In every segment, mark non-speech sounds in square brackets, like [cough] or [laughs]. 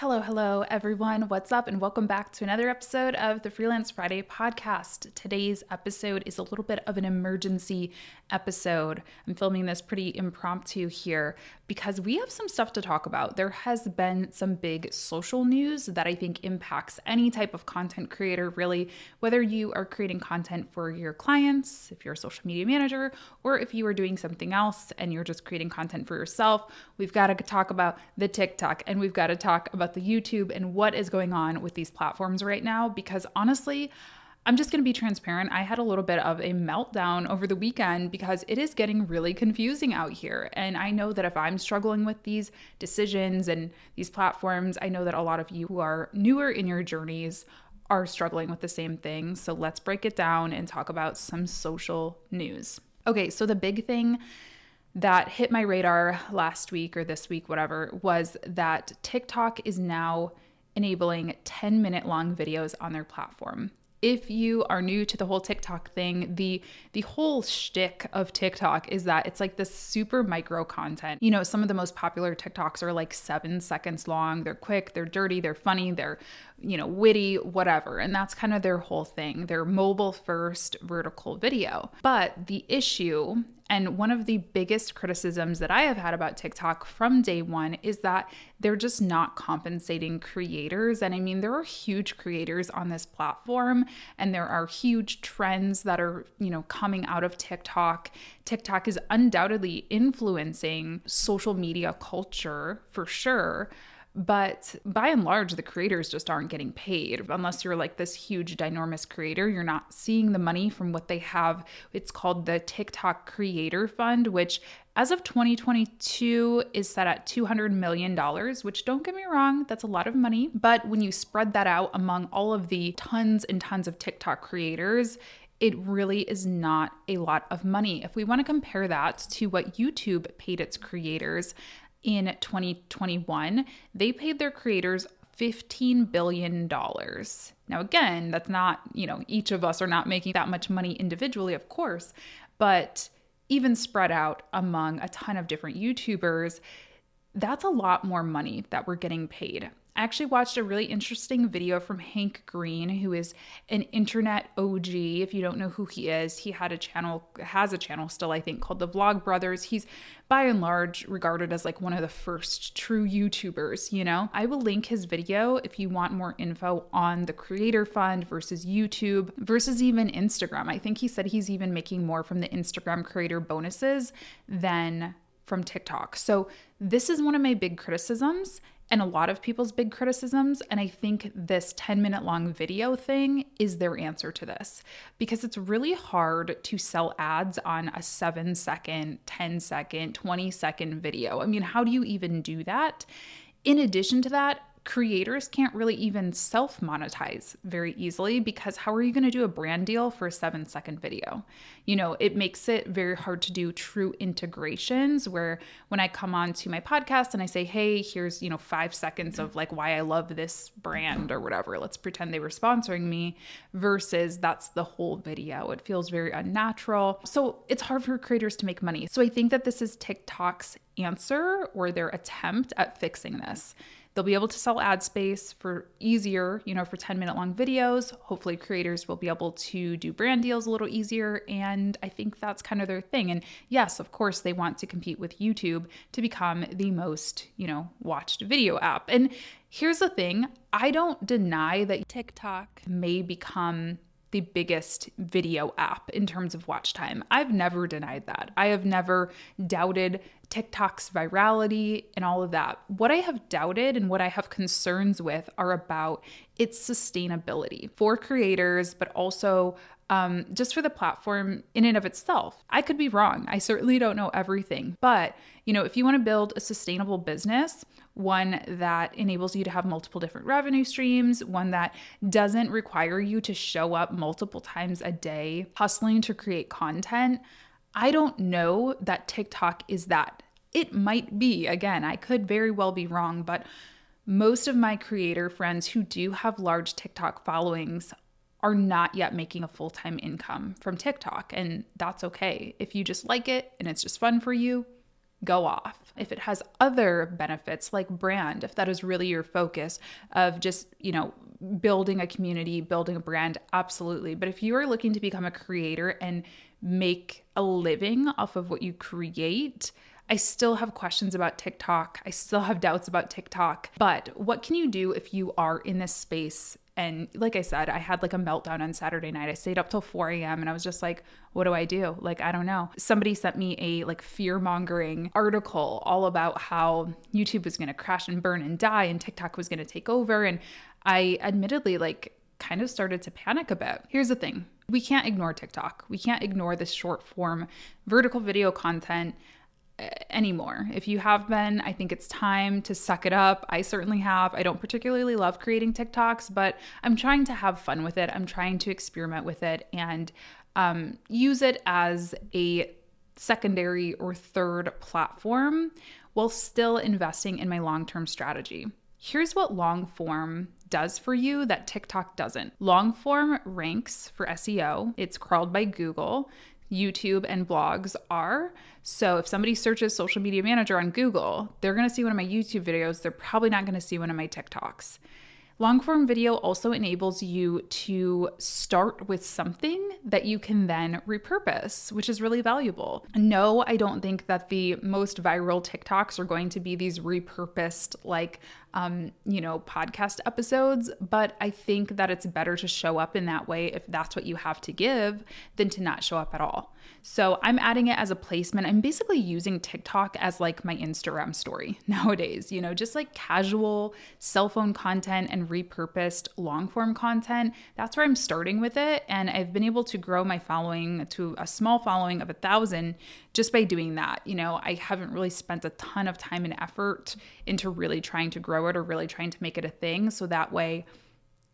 Hello, hello, everyone. What's up? And welcome back to another episode of the Freelance Friday podcast. Today's episode is a little bit of an emergency episode. I'm filming this pretty impromptu here because we have some stuff to talk about. There has been some big social news that I think impacts any type of content creator, really, whether you are creating content for your clients, if you're a social media manager, or if you are doing something else and you're just creating content for yourself. We've got to talk about the TikTok and we've got to talk about the YouTube and what is going on with these platforms right now because honestly, I'm just going to be transparent. I had a little bit of a meltdown over the weekend because it is getting really confusing out here. And I know that if I'm struggling with these decisions and these platforms, I know that a lot of you who are newer in your journeys are struggling with the same thing. So let's break it down and talk about some social news. Okay, so the big thing that hit my radar last week or this week, whatever, was that TikTok is now enabling 10 minute long videos on their platform if you are new to the whole TikTok thing, the the whole shtick of TikTok is that it's like this super micro content. You know, some of the most popular TikToks are like seven seconds long. They're quick, they're dirty, they're funny, they're you know, witty, whatever. And that's kind of their whole thing. They're mobile first vertical video. But the issue, and one of the biggest criticisms that I have had about TikTok from day one is that they're just not compensating creators. And I mean, there are huge creators on this platform, and there are huge trends that are, you know, coming out of TikTok. TikTok is undoubtedly influencing social media culture for sure. But by and large, the creators just aren't getting paid. Unless you're like this huge, ginormous creator, you're not seeing the money from what they have. It's called the TikTok Creator Fund, which as of 2022 is set at $200 million, which don't get me wrong, that's a lot of money. But when you spread that out among all of the tons and tons of TikTok creators, it really is not a lot of money. If we want to compare that to what YouTube paid its creators, in 2021, they paid their creators $15 billion. Now, again, that's not, you know, each of us are not making that much money individually, of course, but even spread out among a ton of different YouTubers, that's a lot more money that we're getting paid. I actually watched a really interesting video from Hank Green, who is an internet OG. If you don't know who he is, he had a channel, has a channel still, I think, called The Vlog Brothers. He's by and large regarded as like one of the first true YouTubers, you know? I will link his video if you want more info on the Creator Fund versus YouTube versus even Instagram. I think he said he's even making more from the Instagram creator bonuses than from TikTok. So, this is one of my big criticisms and a lot of people's big criticisms. And I think this 10 minute long video thing is their answer to this because it's really hard to sell ads on a seven second, 10 second, 20 second video. I mean, how do you even do that? In addition to that, creators can't really even self monetize very easily because how are you going to do a brand deal for a seven second video? You know, it makes it very hard to do true integrations where when I come on to my podcast and I say, hey, here's, you know, five seconds of like why I love this brand or whatever, let's pretend they were sponsoring me versus that's the whole video. It feels very unnatural. So it's hard for creators to make money. So I think that this is TikTok's answer or their attempt at fixing this. They'll be able to sell ad space for easier, you know, for 10 minute long videos. Hopefully, creators will be able to do brand deals a little easier. And I think that's kind of their thing. And yes, of course, they want to compete with YouTube to become the most, you know, watched video app. And here's the thing I don't deny that TikTok may become the biggest video app in terms of watch time. I've never denied that. I have never doubted TikTok's virality and all of that. What I have doubted and what I have concerns with are about its sustainability for creators, but also um, just for the platform in and of itself. I could be wrong. I certainly don't know everything. But, you know, if you want to build a sustainable business, one that enables you to have multiple different revenue streams, one that doesn't require you to show up multiple times a day hustling to create content, I don't know that TikTok is that. It might be. Again, I could very well be wrong, but most of my creator friends who do have large TikTok followings are not yet making a full time income from TikTok. And that's okay. If you just like it and it's just fun for you, go off. If it has other benefits like brand, if that is really your focus of just, you know, building a community, building a brand, absolutely. But if you are looking to become a creator and make a living off of what you create, I still have questions about TikTok. I still have doubts about TikTok. But what can you do if you are in this space and like I said, I had like a meltdown on Saturday night. I stayed up till 4 a.m. and I was just like, what do I do? Like, I don't know. Somebody sent me a like fear mongering article all about how YouTube was going to crash and burn and die and TikTok was going to take over. And I admittedly like kind of started to panic a bit. Here's the thing we can't ignore TikTok, we can't ignore this short form vertical video content anymore. If you have been, I think it's time to suck it up. I certainly have. I don't particularly love creating TikToks, but I'm trying to have fun with it. I'm trying to experiment with it and um, use it as a secondary or third platform while still investing in my long term strategy. Here's what long form does for you that TikTok doesn't. Long form ranks for SEO, it's crawled by Google. YouTube and blogs are. So if somebody searches social media manager on Google, they're going to see one of my YouTube videos. They're probably not going to see one of my TikToks. Long form video also enables you to start with something that you can then repurpose, which is really valuable. No, I don't think that the most viral TikToks are going to be these repurposed, like, um, you know, podcast episodes, but I think that it's better to show up in that way if that's what you have to give than to not show up at all. So I'm adding it as a placement. I'm basically using TikTok as like my Instagram story [laughs] nowadays, you know, just like casual cell phone content and repurposed long form content. That's where I'm starting with it. And I've been able to grow my following to a small following of a thousand just by doing that. You know, I haven't really spent a ton of time and effort into really trying to grow it or really trying to make it a thing. So that way,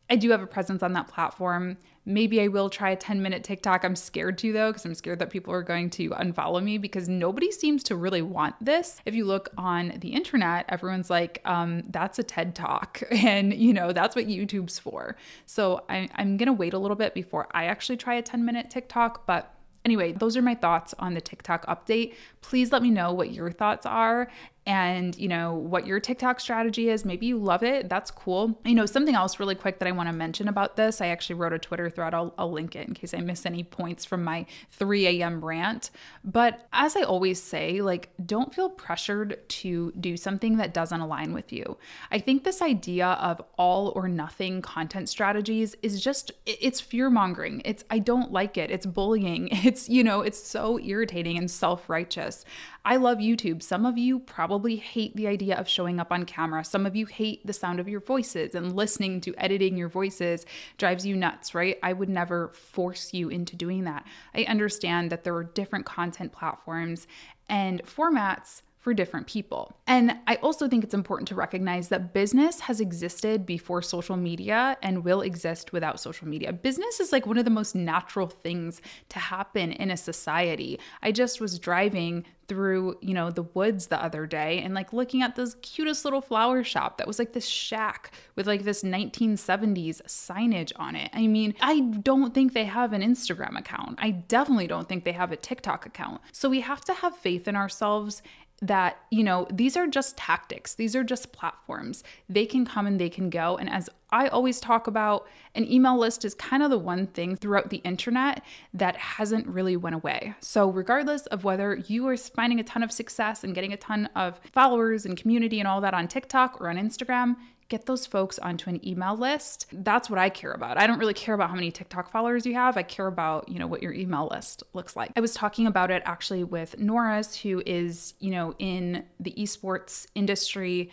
I do have a presence on that platform. Maybe I will try a 10 minute TikTok. I'm scared to though, because I'm scared that people are going to unfollow me because nobody seems to really want this. If you look on the internet, everyone's like, um, that's a TED Talk. [laughs] And, you know, that's what YouTube's for. So I, I'm going to wait a little bit before I actually try a 10 minute TikTok. But Anyway, those are my thoughts on the TikTok update. Please let me know what your thoughts are and you know what your TikTok strategy is. Maybe you love it. That's cool. You know, something else really quick that I want to mention about this. I actually wrote a Twitter thread. I'll, I'll link it in case I miss any points from my 3 a.m. rant. But as I always say, like, don't feel pressured to do something that doesn't align with you. I think this idea of all or nothing content strategies is just, it's fear mongering. It's, I don't like it. It's bullying. [laughs] It's, you know, it's so irritating and self righteous. I love YouTube. Some of you probably hate the idea of showing up on camera. Some of you hate the sound of your voices and listening to editing your voices drives you nuts, right? I would never force you into doing that. I understand that there are different content platforms and formats for different people. And I also think it's important to recognize that business has existed before social media and will exist without social media. Business is like one of the most natural things to happen in a society. I just was driving through, you know, the woods the other day and like looking at this cutest little flower shop that was like this shack with like this 1970s signage on it. I mean, I don't think they have an Instagram account. I definitely don't think they have a TikTok account. So we have to have faith in ourselves that, you know, these are just tactics, these are just platforms. They can come and they can go. And as I always talk about, an email list is kind of the one thing throughout the internet that hasn't really went away. So regardless of whether you are finding a ton of success and getting a ton of followers and community and all that on TikTok or on Instagram, get those folks onto an email list. That's what I care about. I don't really care about how many TikTok followers you have. I care about, you know, what your email list looks like. I was talking about it actually with Norris, who is, you know, in the esports industry.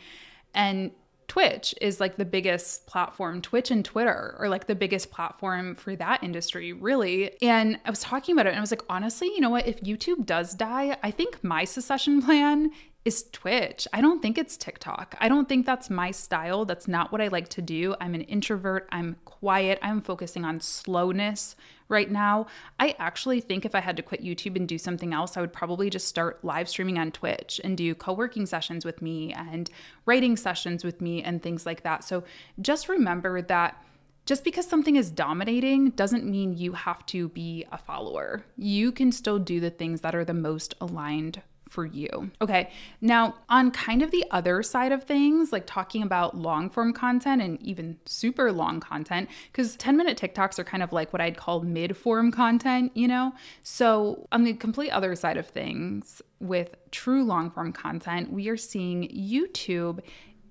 And Twitch is like the biggest platform. Twitch and Twitter are like the biggest platform for that industry, really. And I was talking about it and I was like, honestly, you know what? If YouTube does die, I think my secession plan is Twitch. I don't think it's TikTok. I don't think that's my style. That's not what I like to do. I'm an introvert. I'm quiet. I'm focusing on slowness right now. I actually think if I had to quit YouTube and do something else, I would probably just start live streaming on Twitch and do co working sessions with me and writing sessions with me and things like that. So just remember that just because something is dominating doesn't mean you have to be a follower. You can still do the things that are the most aligned for you. Okay, now on kind of the other side of things, like talking about long form content and even super long content, because 10 minute TikToks are kind of like what I'd call mid form content, you know? So on the complete other side of things, with true long form content, we are seeing YouTube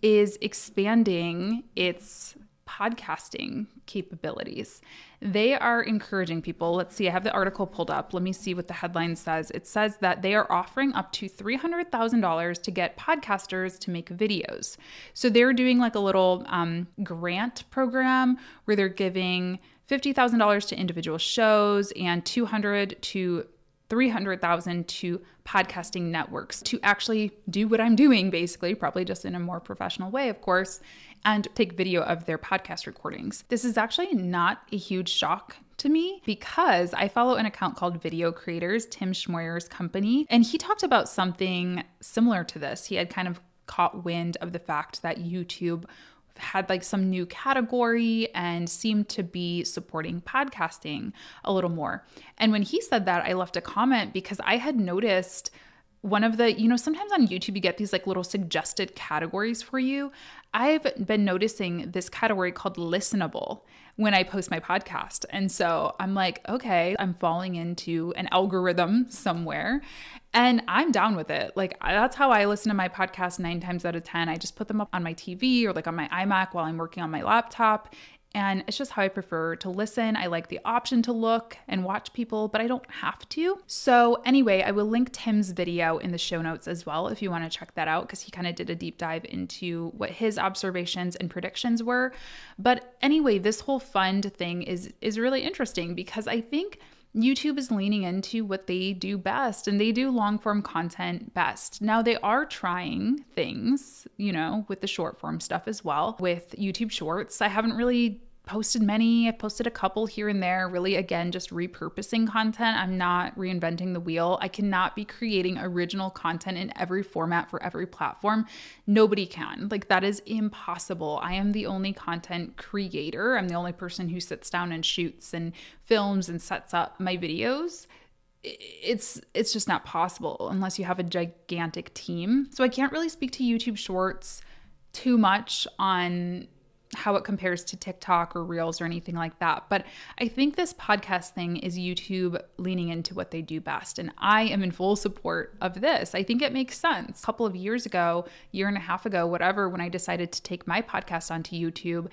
is expanding its podcasting capabilities. They are encouraging people. Let's see, I have the article pulled up. Let me see what the headline says. It says that they are offering up to $300,000 to get podcasters to make videos. So they're doing like a little um, grant program where they're giving $50,000 to individual shows and 200 to 300,000 to podcasting networks to actually do what I'm doing basically, probably just in a more professional way, of course, and take video of their podcast recordings. This is actually not a huge shock to me because I follow an account called Video Creators, Tim Schmoyer's company, and he talked about something similar to this. He had kind of caught wind of the fact that YouTube had like some new category and seemed to be supporting podcasting a little more. And when he said that, I left a comment because I had noticed one of the, you know, sometimes on YouTube you get these like little suggested categories for you. I've been noticing this category called listenable when I post my podcast. And so I'm like, okay, I'm falling into an algorithm somewhere and I'm down with it. Like that's how I listen to my podcast 9 times out of 10. I just put them up on my TV or like on my iMac while I'm working on my laptop and it's just how I prefer to listen. I like the option to look and watch people, but I don't have to. So, anyway, I will link Tim's video in the show notes as well if you want to check that out because he kind of did a deep dive into what his observations and predictions were. But anyway, this whole fund thing is is really interesting because I think YouTube is leaning into what they do best and they do long form content best. Now, they are trying things, you know, with the short form stuff as well with YouTube Shorts. I haven't really posted many. I've posted a couple here and there, really, again, just repurposing content. I'm not reinventing the wheel. I cannot be creating original content in every format for every platform. Nobody can. Like, that is impossible. I am the only content creator. I'm the only person who sits down and shoots and films and sets up my videos it's it's just not possible unless you have a gigantic team. So I can't really speak to YouTube Shorts too much on how it compares to TikTok or Reels or anything like that. But I think this podcast thing is YouTube leaning into what they do best. And I am in full support of this. I think it makes sense. A couple of years ago, year and a half ago, whatever, when I decided to take my podcast onto YouTube,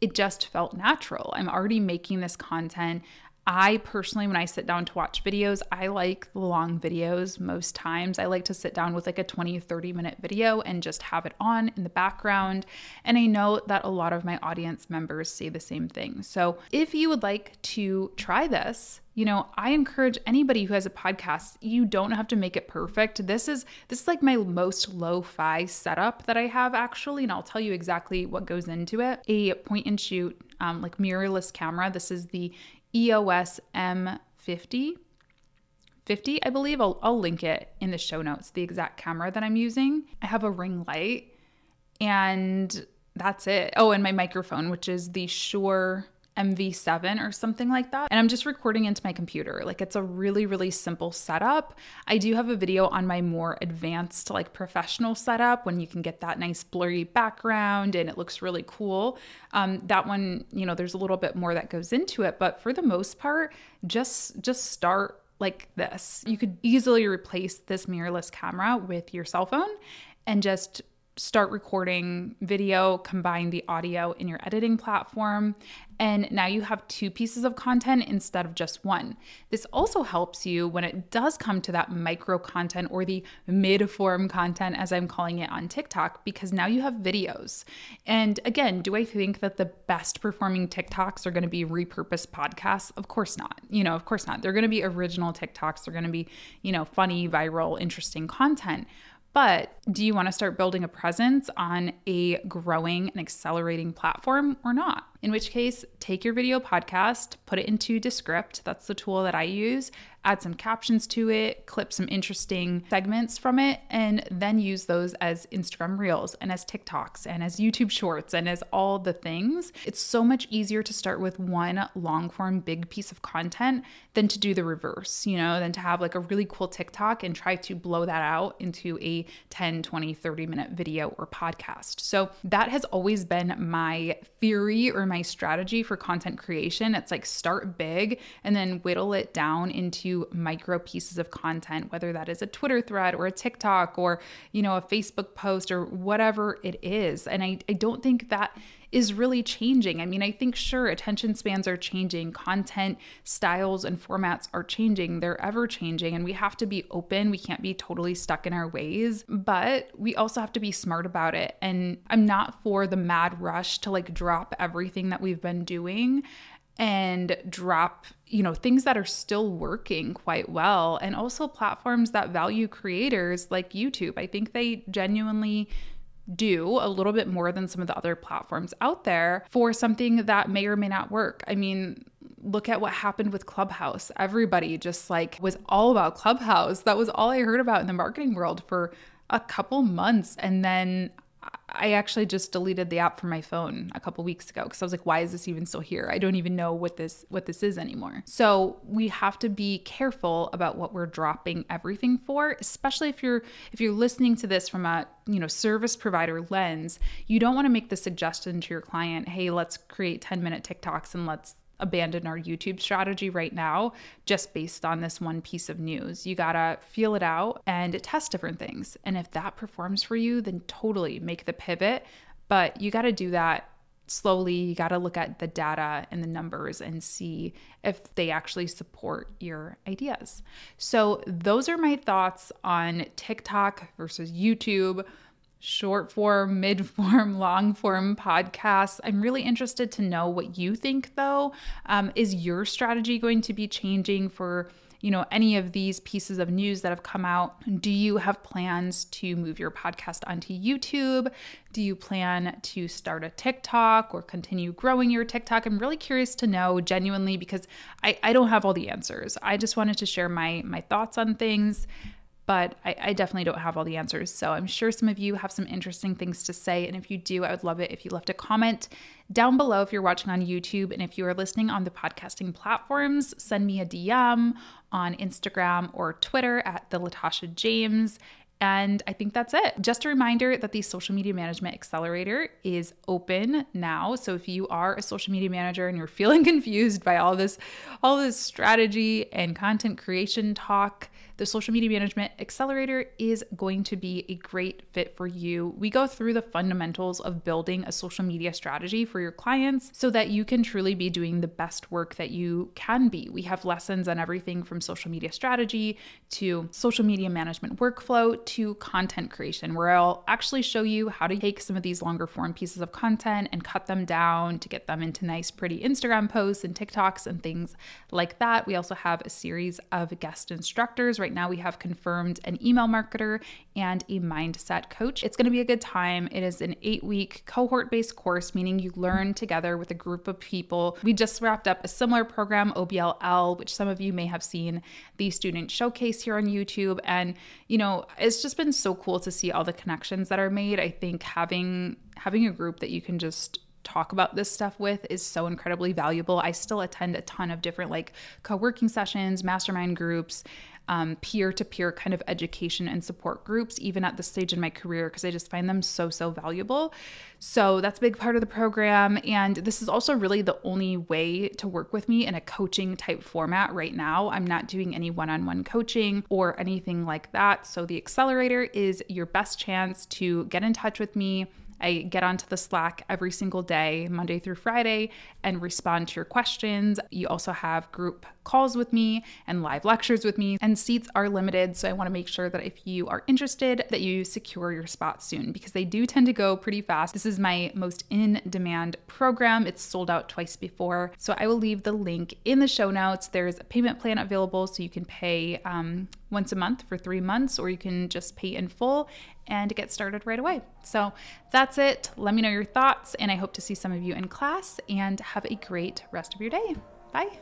it just felt natural. I'm already making this content. I personally, when I sit down to watch videos, I like the long videos most times. I like to sit down with like a 20, 30 minute video and just have it on in the background. And I know that a lot of my audience members say the same thing. So if you would like to try this, you know i encourage anybody who has a podcast you don't have to make it perfect this is this is like my most lo-fi setup that i have actually and i'll tell you exactly what goes into it a point and shoot um, like mirrorless camera this is the EOS M50. 50, I believe. I'll, I'll link it in the show notes, the exact camera that I'm using. I have a ring light and that's it. Oh, and my microphone, which is the Shure MV7 or something like that. And I'm just recording into my computer. Like it's a really, really simple setup. I do have a video on my more advanced, like professional setup when you can get that nice blurry background and it looks really cool. Um, that one, you know, there's a little bit more that goes into it. But for the most part, just just start like this. You could easily replace this mirrorless camera with your cell phone and just start recording video, combine the audio in your editing platform, and now you have two pieces of content instead of just one. This also helps you when it does come to that micro content or the mid form content, as I'm calling it on TikTok, because now you have videos. And again, do I think that the best performing TikToks are going to be repurposed podcasts? Of course not. You know, of course not. They're going to be original TikToks. They're going to be, you know, funny, viral, interesting content. But do you want to start building a presence on a growing and accelerating platform or not? In which case, take your video podcast, put it into Descript. That's the tool that I use. Add some captions to it, clip some interesting segments from it, and then use those as Instagram Reels and as TikToks and as YouTube Shorts and as all the things. It's so much easier to start with one long form, big piece of content than to do the reverse, you know, than to have like a really cool TikTok and try to blow that out into a 10, 20, 30 minute video or podcast. So that has always been my theory or my strategy for content creation. It's like start big and then whittle it down into micro pieces of content, whether that is a Twitter thread or a TikTok or, you know, a Facebook post or whatever it is. And I, I don't think that is really changing. I mean, I think sure, attention spans are changing, content styles and formats are changing, they're ever changing, and we have to be open. We can't be totally stuck in our ways, but we also have to be smart about it. And I'm not for the mad rush to like drop everything that we've been doing and drop you know things that are still working quite well and also platforms that value creators like YouTube I think they genuinely do a little bit more than some of the other platforms out there for something that may or may not work. I mean, look at what happened with Clubhouse. Everybody just like was all about Clubhouse. That was all I heard about in the marketing world for a couple months. And then I actually just deleted the app from my phone a couple weeks ago because I was like, why is this even still here? I don't even know what this what this is anymore. So we have to be careful about what we're dropping everything for, especially if you're if you're listening to this from a you know service provider lens. You don't want to make the suggestion to your client, hey, let's create 10 minute TikToks and let's abandon our YouTube strategy right now just based on this one piece of news. You gotta feel it out and test different things. And if that performs for you, then totally make the pivot. But you gotta do that slowly. You gotta look at the data and the numbers and see if they actually support your ideas. So, those are my thoughts on TikTok versus YouTube short form, [laughs] mid form, long form podcasts. I'm really interested to know what you think, though. Um, is your strategy going to be changing for? You know, any of these pieces of news that have come out, do you have plans to move your podcast onto YouTube? Do you plan to start a TikTok or continue growing your TikTok? I'm really curious to know genuinely because I, I don't have all the answers. I just wanted to share my my thoughts on things but I, I, definitely don't have all the answers. So I'm sure some of you have some interesting things to say. And if you do, I would love it if you left a comment down below if you're watching on YouTube. And if you are listening on the podcasting platforms, send me a DM on Instagram or Twitter at the Latasha James. And I think that's it. Just a reminder that the Social Media Management Accelerator is open now. So if you are a social media manager and you're feeling [laughs] confused by all this all this strategy and content creation talk, the Social Media Management Accelerator is going to be a great fit for you. We go through the fundamentals of building a social media strategy for your clients so that you can truly be doing the best work that you can be. We have lessons on everything from social media strategy to social media management workflow to content creation, where I'll actually show you how to take some of these longer form pieces of content and cut them down to get them into nice, pretty Instagram posts and TikToks and things like that. We also have a series of guest instructors right now, we have confirmed an email marketer and a mindset coach. It's going to be a good time. It is an eight week cohort based course, meaning you learn together with a group of people. We just wrapped up a similar program, OBLL, which some of you may have seen the student showcase here on YouTube. And, you know, it's just been so cool to see all the connections that are made. I think having having a group that you can just talk about this stuff with is so incredibly valuable. I still attend a ton of different like co working sessions, mastermind groups, peer to peer kind of education and support groups, even at this stage in my career, because I just find them so, so valuable. So that's a big part of the program. And this is also really the only way to work with me in a coaching type format right now. I'm not doing any one on one coaching or anything like that. So the accelerator is your best chance to get in touch with me I get onto the Slack every single day, Monday through Friday, and respond to your questions. You also have group calls with me and live lectures with me, and seats are limited. So I want to make sure that if you are interested, that you secure your spot soon because they do tend to go pretty fast. This is my most in demand program. It's sold out twice before. So I will leave the link in the show notes. There's a payment plan available so you can pay um, once a month for three months, or you can just pay in full and get started right away. So that's it. Let me know your thoughts, and I hope to see some of you in class and have a great rest of your day. Bye.